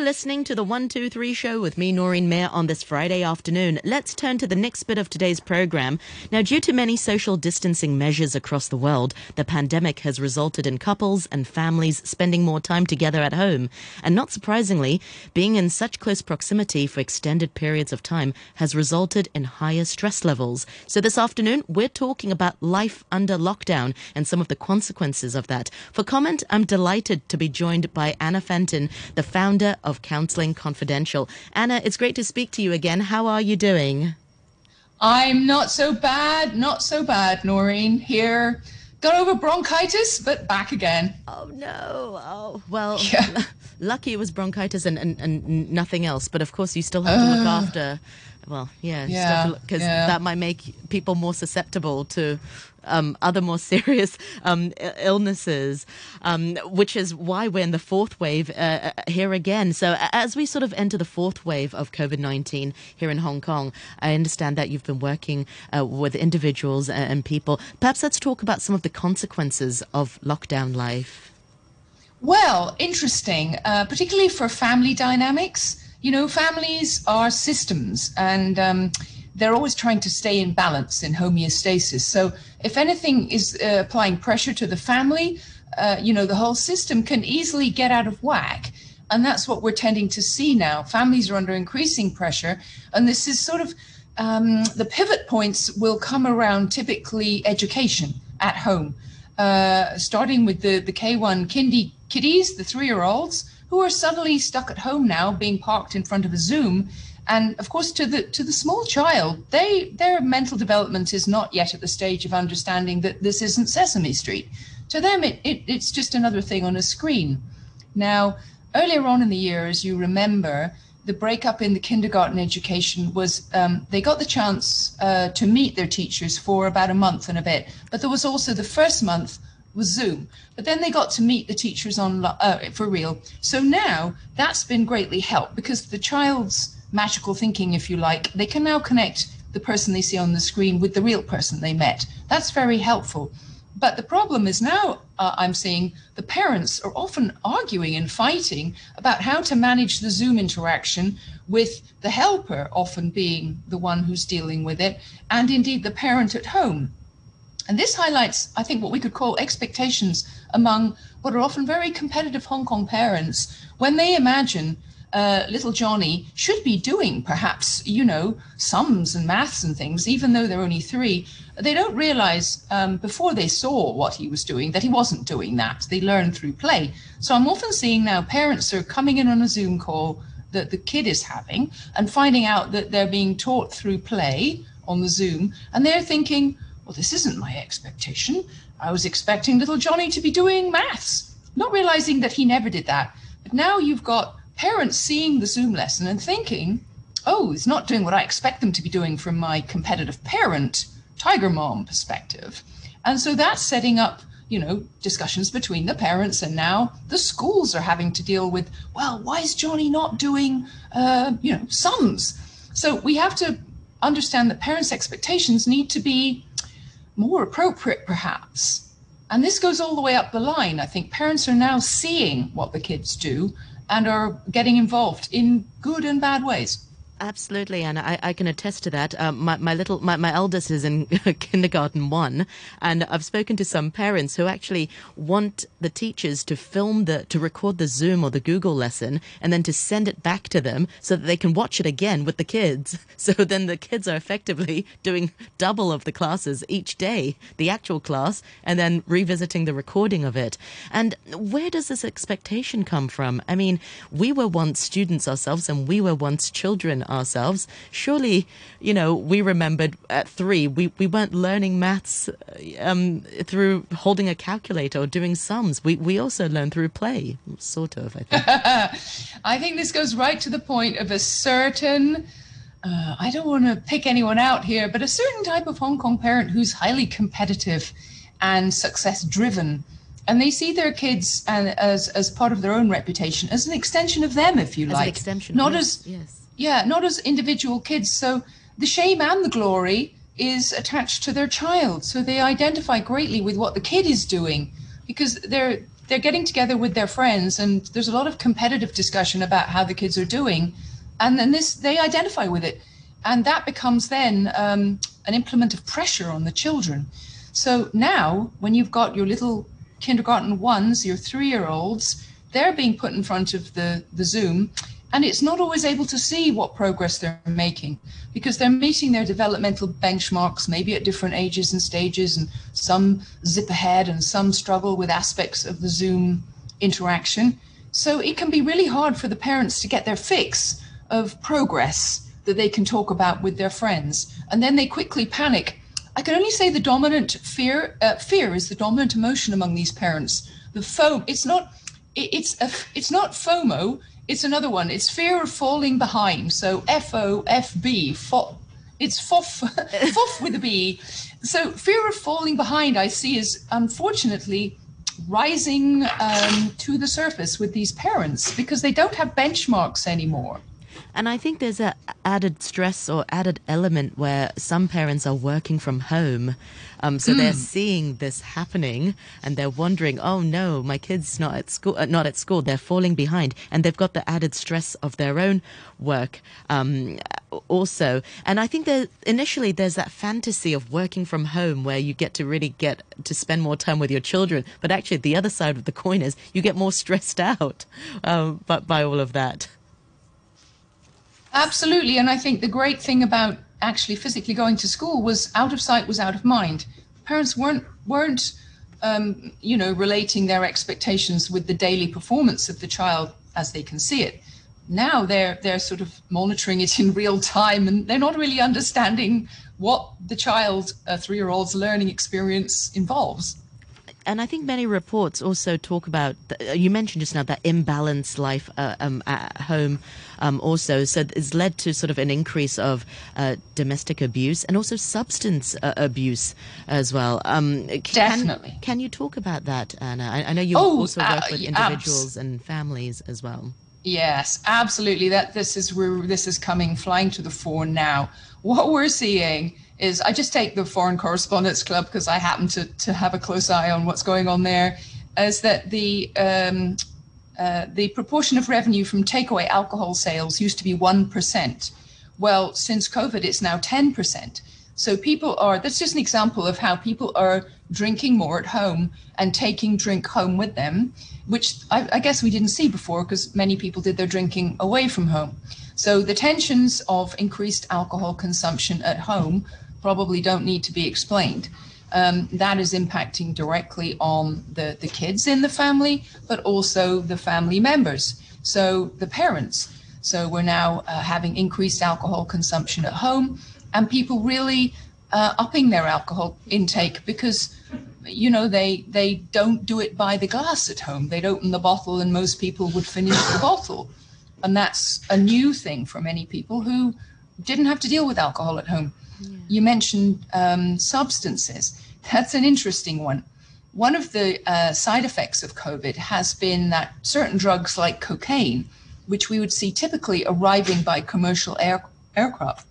Listening to the 123 show with me, Noreen Mayer, on this Friday afternoon. Let's turn to the next bit of today's program. Now, due to many social distancing measures across the world, the pandemic has resulted in couples and families spending more time together at home. And not surprisingly, being in such close proximity for extended periods of time has resulted in higher stress levels. So this afternoon, we're talking about life under lockdown and some of the consequences of that. For comment, I'm delighted to be joined by Anna Fenton, the founder of Counseling Confidential. Anna, it's great to speak to you again. How are you doing? I'm not so bad, not so bad, Noreen. Here, got over bronchitis, but back again. Oh no! Oh well, yeah. lucky it was bronchitis and, and, and nothing else. But of course, you still have to look uh, after. Well, yeah, because yeah, yeah. that might make people more susceptible to um, other more serious um, illnesses, um, which is why we're in the fourth wave uh, uh, here again. So, as we sort of enter the fourth wave of COVID 19 here in Hong Kong, I understand that you've been working uh, with individuals and people. Perhaps let's talk about some of the consequences of lockdown life. Well, interesting, uh, particularly for family dynamics. You know, families are systems, and um, they're always trying to stay in balance in homeostasis. So if anything is uh, applying pressure to the family, uh, you know, the whole system can easily get out of whack. And that's what we're tending to see now. Families are under increasing pressure. And this is sort of um, the pivot points will come around typically education at home, uh, starting with the, the K1 kindy kiddies, the three year olds, who are suddenly stuck at home now being parked in front of a Zoom. And of course to the to the small child they their mental development is not yet at the stage of understanding that this isn't sesame street. To them it, it it's just another thing on a screen. Now earlier on in the year as you remember the breakup in the kindergarten education was um, they got the chance uh, to meet their teachers for about a month and a bit. But there was also the first month was Zoom. But then they got to meet the teachers on uh, for real. So now that's been greatly helped because the child's magical thinking, if you like, they can now connect the person they see on the screen with the real person they met. That's very helpful. But the problem is now uh, I'm seeing the parents are often arguing and fighting about how to manage the Zoom interaction with the helper often being the one who's dealing with it, and indeed the parent at home. And this highlights, I think, what we could call expectations among what are often very competitive Hong Kong parents when they imagine uh, little Johnny should be doing perhaps, you know, sums and maths and things, even though they're only three. They don't realize um, before they saw what he was doing that he wasn't doing that. They learn through play. So I'm often seeing now parents are coming in on a Zoom call that the kid is having and finding out that they're being taught through play on the Zoom, and they're thinking, well, this isn't my expectation. I was expecting little Johnny to be doing maths, not realizing that he never did that. But now you've got parents seeing the Zoom lesson and thinking, oh, it's not doing what I expect them to be doing from my competitive parent, tiger mom perspective. And so that's setting up, you know, discussions between the parents and now the schools are having to deal with, well, why is Johnny not doing, uh, you know, sums? So we have to understand that parents' expectations need to be more appropriate, perhaps. And this goes all the way up the line. I think parents are now seeing what the kids do and are getting involved in good and bad ways. Absolutely, and I, I can attest to that. Um, my, my little, my, my eldest is in kindergarten one, and I've spoken to some parents who actually want the teachers to film the, to record the Zoom or the Google lesson, and then to send it back to them so that they can watch it again with the kids. So then the kids are effectively doing double of the classes each day, the actual class, and then revisiting the recording of it. And where does this expectation come from? I mean, we were once students ourselves, and we were once children ourselves. Surely, you know, we remembered at three, we, we weren't learning maths um, through holding a calculator or doing sums. We, we also learn through play, sort of, I think. I think this goes right to the point of a certain. Uh, I don't want to pick anyone out here, but a certain type of Hong Kong parent who's highly competitive and success driven. And they see their kids as, as part of their own reputation, as an extension of them, if you as like. An extension, not yes, as yes yeah, not as individual kids. So the shame and the glory is attached to their child. So they identify greatly with what the kid is doing because they're they're getting together with their friends, and there's a lot of competitive discussion about how the kids are doing, and then this they identify with it, and that becomes then um, an implement of pressure on the children. So now, when you've got your little kindergarten ones, your three-year-olds, they're being put in front of the the Zoom and it's not always able to see what progress they're making because they're meeting their developmental benchmarks maybe at different ages and stages and some zip ahead and some struggle with aspects of the zoom interaction. So it can be really hard for the parents to get their fix of progress that they can talk about with their friends. And then they quickly panic. I can only say the dominant fear uh, fear is the dominant emotion among these parents. The foam it's not it's a, it's not FOMO. It's another one. It's fear of falling behind. So F O F B. Fo- it's FOF, FOF with a B. So fear of falling behind, I see, is unfortunately rising um, to the surface with these parents because they don't have benchmarks anymore. And I think there's a added stress or added element where some parents are working from home. Um, so mm. they're seeing this happening and they're wondering, oh no, my kid's not at school, uh, not at school. They're falling behind and they've got the added stress of their own work. Um, also, and I think that initially there's that fantasy of working from home where you get to really get to spend more time with your children, but actually the other side of the coin is you get more stressed out, um, but by all of that. Absolutely. And I think the great thing about actually physically going to school was out of sight was out of mind. Parents weren't weren't um, you know relating their expectations with the daily performance of the child as they can see it. Now they're they're sort of monitoring it in real time and they're not really understanding what the child, a three year old's learning experience involves and I think many reports also talk about. The, uh, you mentioned just now that imbalanced life uh, um, at home, um, also. So it's led to sort of an increase of uh, domestic abuse and also substance uh, abuse as well. Um, can, Definitely. Can you talk about that, Anna? I, I know you oh, also work uh, with individuals abs- and families as well. Yes, absolutely. That this is where this is coming flying to the fore now. What we're seeing is I just take the Foreign Correspondents Club because I happen to, to have a close eye on what's going on there, is that the um, uh, the proportion of revenue from takeaway alcohol sales used to be 1%. Well, since COVID, it's now 10%. So people are, that's just an example of how people are drinking more at home and taking drink home with them, which I, I guess we didn't see before because many people did their drinking away from home. So the tensions of increased alcohol consumption at home probably don't need to be explained. Um, that is impacting directly on the, the kids in the family, but also the family members. So the parents. So we're now uh, having increased alcohol consumption at home and people really uh, upping their alcohol intake because you know they they don't do it by the glass at home they'd open the bottle and most people would finish the bottle and that's a new thing for many people who didn't have to deal with alcohol at home yeah. You mentioned um, substances. That's an interesting one. One of the uh, side effects of COVID has been that certain drugs like cocaine, which we would see typically arriving by commercial air, aircraft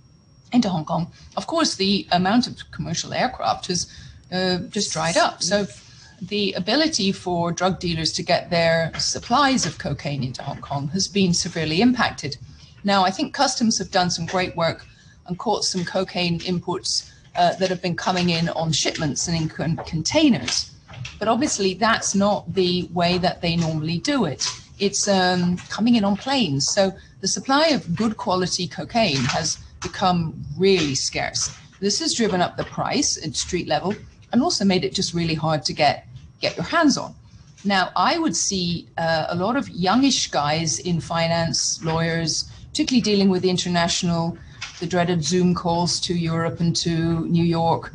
into Hong Kong, of course, the amount of commercial aircraft has uh, just dried up. So the ability for drug dealers to get their supplies of cocaine into Hong Kong has been severely impacted. Now, I think customs have done some great work and caught some cocaine imports uh, that have been coming in on shipments and in con- containers. But obviously, that's not the way that they normally do it. It's um, coming in on planes. So the supply of good quality cocaine has become really scarce. This has driven up the price at street level and also made it just really hard to get get your hands on. Now, I would see uh, a lot of youngish guys in finance, lawyers, particularly dealing with international the dreaded Zoom calls to Europe and to New York.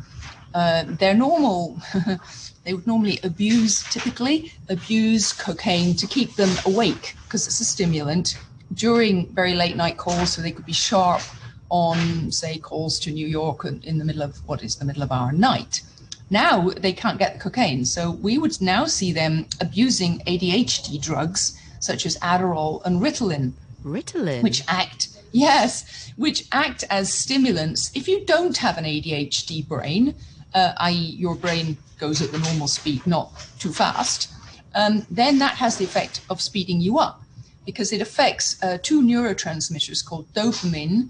Uh, they're normal. they would normally abuse, typically, abuse cocaine to keep them awake because it's a stimulant during very late night calls so they could be sharp on, say, calls to New York in the middle of what is the middle of our night. Now they can't get the cocaine. So we would now see them abusing ADHD drugs such as Adderall and Ritalin. Ritalin? Which act Yes, which act as stimulants. If you don't have an ADHD brain, uh, i.e., your brain goes at the normal speed, not too fast, um, then that has the effect of speeding you up because it affects uh, two neurotransmitters called dopamine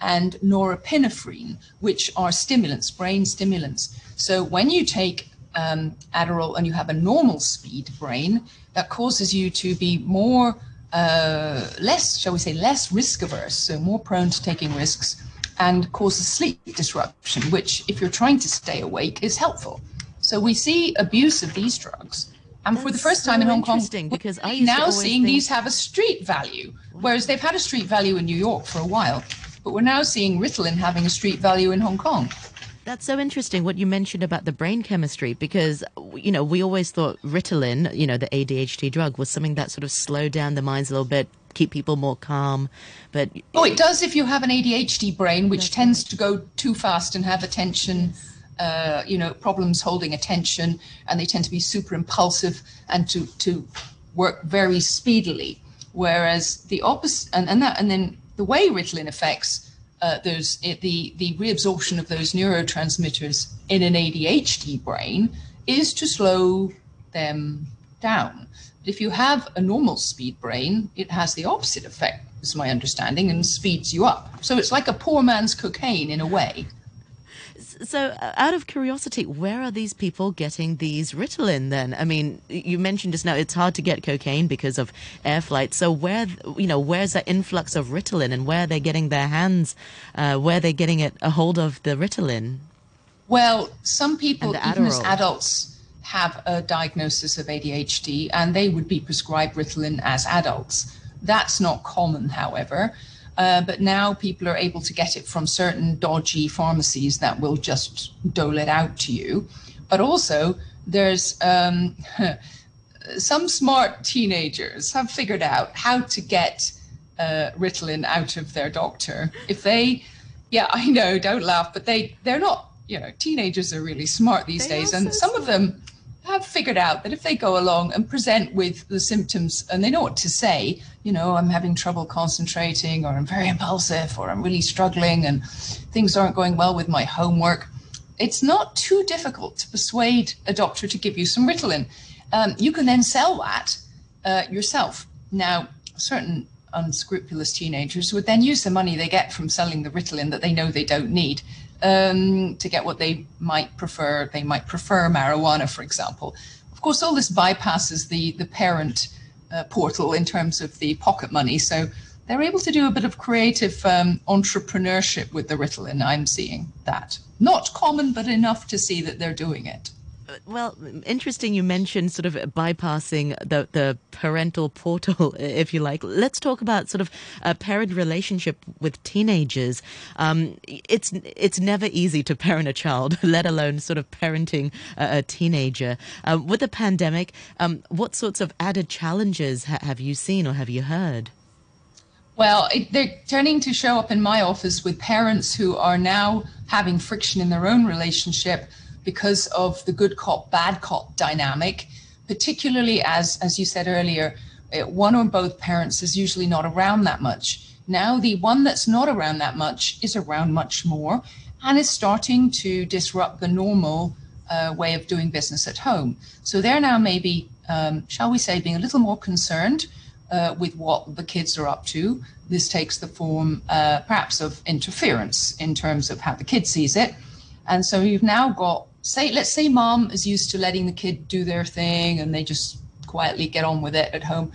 and norepinephrine, which are stimulants, brain stimulants. So when you take um, Adderall and you have a normal speed brain, that causes you to be more, uh, less, shall we say, less risk averse, so more prone to taking risks, and causes sleep disruption, which, if you're trying to stay awake, is helpful. So we see abuse of these drugs. And That's for the first so time in Hong Kong, because I we're now seeing think- these have a street value, whereas they've had a street value in New York for a while. But we're now seeing Ritalin having a street value in Hong Kong. That's so interesting what you mentioned about the brain chemistry because you know we always thought Ritalin, you know, the ADHD drug, was something that sort of slowed down the minds a little bit, keep people more calm. But Oh, it does if you have an ADHD brain, which tends to go too fast and have attention, uh, you know, problems holding attention, and they tend to be super impulsive and to to work very speedily. Whereas the opposite, and, and that, and then the way Ritalin affects uh, those the the reabsorption of those neurotransmitters in an ADHD brain is to slow them down. But if you have a normal speed brain, it has the opposite effect, is my understanding, and speeds you up. So it's like a poor man's cocaine in a way. So, uh, out of curiosity, where are these people getting these Ritalin then? I mean, you mentioned just now it's hard to get cocaine because of air flight. So, where, you know, where's that influx of Ritalin and where are they getting their hands, uh, where are they getting it, a hold of the Ritalin? Well, some people, even as adults, have a diagnosis of ADHD and they would be prescribed Ritalin as adults. That's not common, however. Uh, but now people are able to get it from certain dodgy pharmacies that will just dole it out to you. But also, there's um, some smart teenagers have figured out how to get uh, Ritalin out of their doctor. If they, yeah, I know, don't laugh, but they they're not. You know, teenagers are really smart these They days, and so some of them have figured out that if they go along and present with the symptoms and they know what to say, you know, I'm having trouble concentrating, or I'm very impulsive, or I'm really struggling, and things aren't going well with my homework. It's not too difficult to persuade a doctor to give you some Ritalin. Um, you can then sell that uh, yourself. Now, certain unscrupulous teenagers would then use the money they get from selling the Ritalin that they know they don't need um, to get what they might prefer. They might prefer marijuana, for example. Of course, all this bypasses the the parent uh, portal in terms of the pocket money, so they're able to do a bit of creative um, entrepreneurship with the Ritalin. I'm seeing that not common, but enough to see that they're doing it. Well, interesting you mentioned sort of bypassing the, the parental portal, if you like. Let's talk about sort of a parent relationship with teenagers. Um, it's, it's never easy to parent a child, let alone sort of parenting a, a teenager. Um, with the pandemic, um, what sorts of added challenges ha- have you seen or have you heard? Well, it, they're turning to show up in my office with parents who are now having friction in their own relationship because of the good cop, bad cop dynamic, particularly as, as you said earlier, eh, one or both parents is usually not around that much. Now, the one that's not around that much is around much more and is starting to disrupt the normal uh, way of doing business at home. So they're now maybe, um, shall we say, being a little more concerned uh, with what the kids are up to. This takes the form uh, perhaps of interference in terms of how the kid sees it. And so you've now got, say, let's say mom is used to letting the kid do their thing and they just quietly get on with it at home.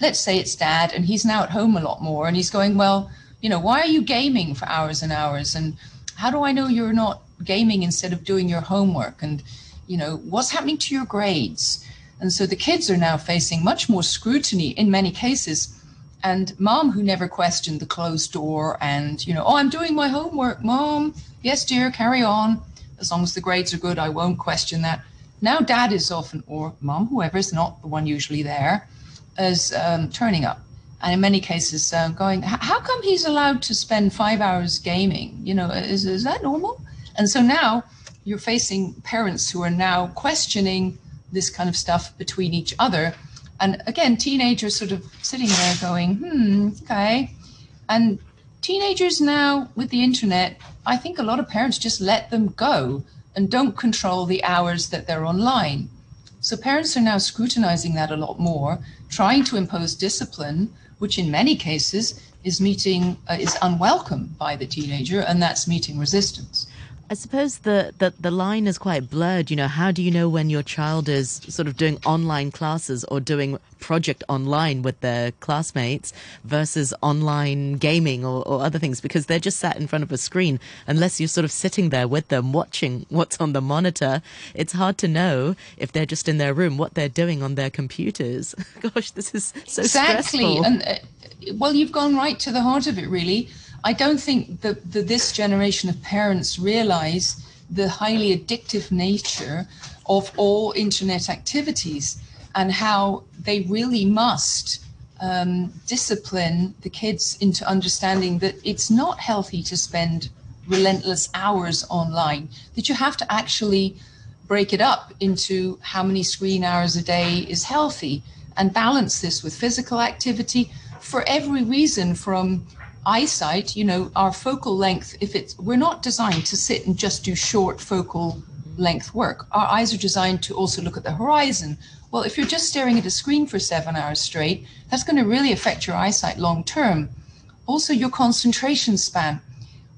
Let's say it's dad and he's now at home a lot more and he's going, well, you know, why are you gaming for hours and hours? And how do I know you're not gaming instead of doing your homework? And, you know, what's happening to your grades? And so the kids are now facing much more scrutiny in many cases. And mom, who never questioned the closed door and, you know, oh, I'm doing my homework, mom. Yes, dear, carry on. As long as the grades are good, I won't question that. Now dad is often, or mom, whoever is not the one usually there, is um, turning up. And in many cases, uh, going, how come he's allowed to spend five hours gaming? You know, is, is that normal? And so now you're facing parents who are now questioning this kind of stuff between each other. And again, teenagers sort of sitting there going, hmm, okay. And teenagers now with the internet, I think a lot of parents just let them go and don't control the hours that they're online. So parents are now scrutinizing that a lot more, trying to impose discipline, which in many cases is meeting uh, is unwelcome by the teenager, and that's meeting resistance. I suppose the, the, the line is quite blurred. You know, how do you know when your child is sort of doing online classes or doing project online with their classmates versus online gaming or, or other things? Because they're just sat in front of a screen. Unless you're sort of sitting there with them watching what's on the monitor, it's hard to know if they're just in their room what they're doing on their computers. Gosh, this is so exactly. stressful. And uh, well, you've gone right to the heart of it, really. I don't think that, that this generation of parents realize the highly addictive nature of all internet activities and how they really must um, discipline the kids into understanding that it's not healthy to spend relentless hours online, that you have to actually break it up into how many screen hours a day is healthy and balance this with physical activity for every reason from eyesight, you know, our focal length, if it's, we're not designed to sit and just do short focal length work. Our eyes are designed to also look at the horizon. Well, if you're just staring at a screen for seven hours straight, that's going to really affect your eyesight long term. Also, your concentration span.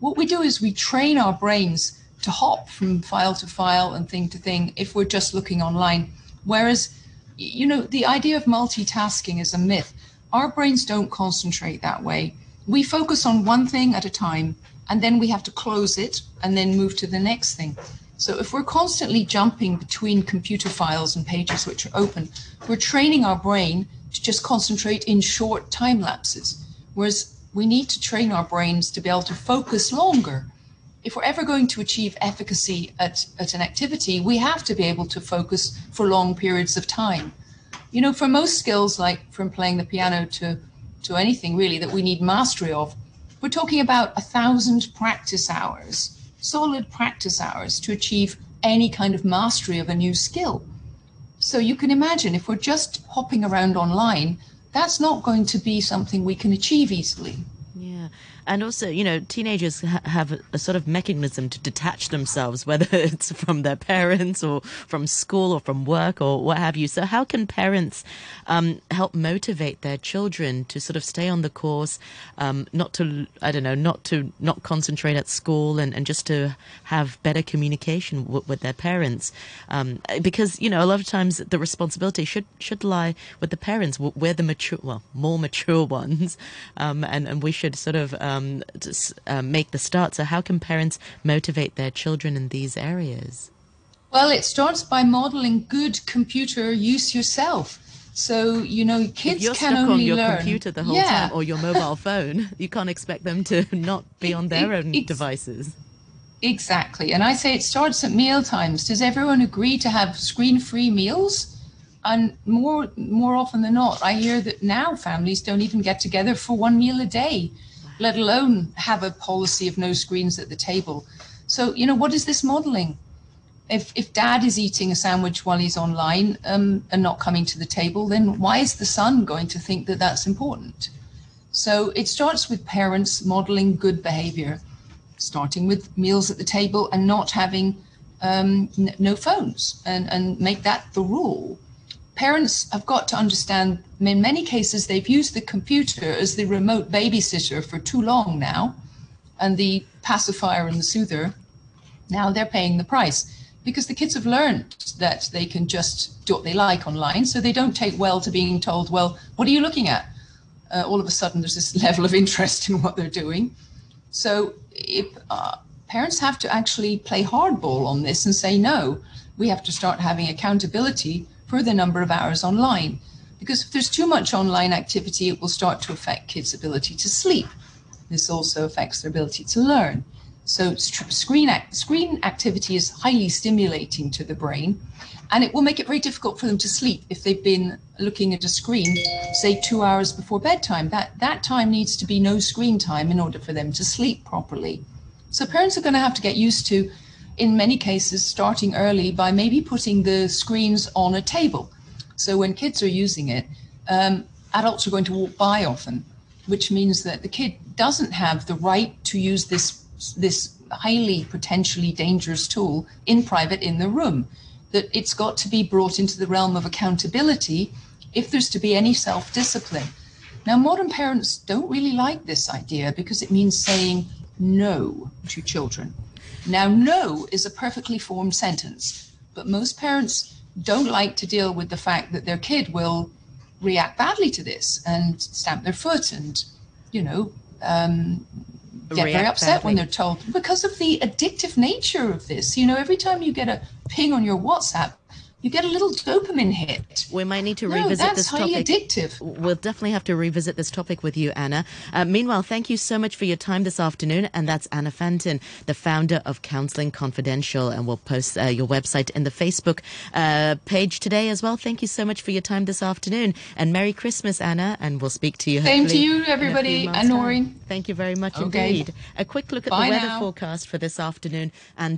What we do is we train our brains to hop from file to file and thing to thing if we're just looking online. Whereas, you know, the idea of multitasking is a myth. Our brains don't concentrate that way we focus on one thing at a time and then we have to close it and then move to the next thing. So if we're constantly jumping between computer files and pages which are open, we're training our brain to just concentrate in short time lapses. Whereas we need to train our brains to be able to focus longer. If we're ever going to achieve efficacy at, at an activity, we have to be able to focus for long periods of time. You know, for most skills, like from playing the piano to to anything really that we need mastery of, we're talking about a thousand practice hours, solid practice hours to achieve any kind of mastery of a new skill. So you can imagine if we're just hopping around online, that's not going to be something we can achieve easily. And also, you know, teenagers ha- have a, a, sort of mechanism to detach themselves, whether it's from their parents or from school or from work or what have you. So, how can parents um, help motivate their children to sort of stay on the course, um, not to, I don't know, not to not concentrate at school and, and just to have better communication w- with their parents? Um, because, you know, a lot of times the responsibility should should lie with the parents. We're the mature, well, more mature ones, um, and, and we should sort of um, um, to, uh, make the start. So, how can parents motivate their children in these areas? Well, it starts by modeling good computer use yourself. So you know, kids if you're can stuck only on your learn. computer the whole yeah. time or your mobile phone. You can't expect them to not be on their it, own devices. Exactly, and I say it starts at meal times. Does everyone agree to have screen-free meals? And more more often than not, I hear that now families don't even get together for one meal a day let alone have a policy of no screens at the table. So, you know, what is this modeling? If, if dad is eating a sandwich while he's online um, and not coming to the table, then why is the son going to think that that's important? So it starts with parents modeling good behavior, starting with meals at the table and not having um, no phones and, and make that the rule parents have got to understand in many cases they've used the computer as the remote babysitter for too long now and the pacifier and the soother now they're paying the price. Because the kids have learned that they can just do what they like online so they don't take well to being told well what are you looking at? Uh, all of a sudden there's this level of interest in what they're doing. So if uh, parents have to actually play hardball on this and say no we have to start having accountability for the number of hours online. Because if there's too much online activity, it will start to affect kids' ability to sleep. This also affects their ability to learn. So screen screen activity is highly stimulating to the brain, and it will make it very difficult for them to sleep if they've been looking at a screen, say two hours before bedtime. That that time needs to be no screen time in order for them to sleep properly. So parents are going to have to get used to in many cases starting early by maybe putting the screens on a table. So when kids are using it, um, adults are going to walk by often, which means that the kid doesn't have the right to use this this highly potentially dangerous tool in private in the room. that it's got to be brought into the realm of accountability if there's to be any self discipline. Now, modern parents don't really like this idea because it means saying no to children. Now, no is a perfectly formed sentence, but most parents don't like to deal with the fact that their kid will react badly to this and stamp their foot and, you know, um, get React very upset when they're told because of the addictive nature of this. You know, every time you get a ping on your WhatsApp, you get a little dopamine hit. We might need to No, revisit that's this highly topic. addictive. We'll definitely have to revisit this topic with you, Anna. Uh, meanwhile, thank you so much for your time this afternoon. And that's Anna Fenton, the founder of Counseling Confidential. And we'll post uh, your website in the Facebook uh, page today as well. Thank you so much for your time this afternoon. And Merry Christmas, Anna. And we'll speak to you. Same to you, in a few everybody, and. Noreen. Thank you very much Okay. indeed. A quick look at Bye the weather now. forecast for this afternoon and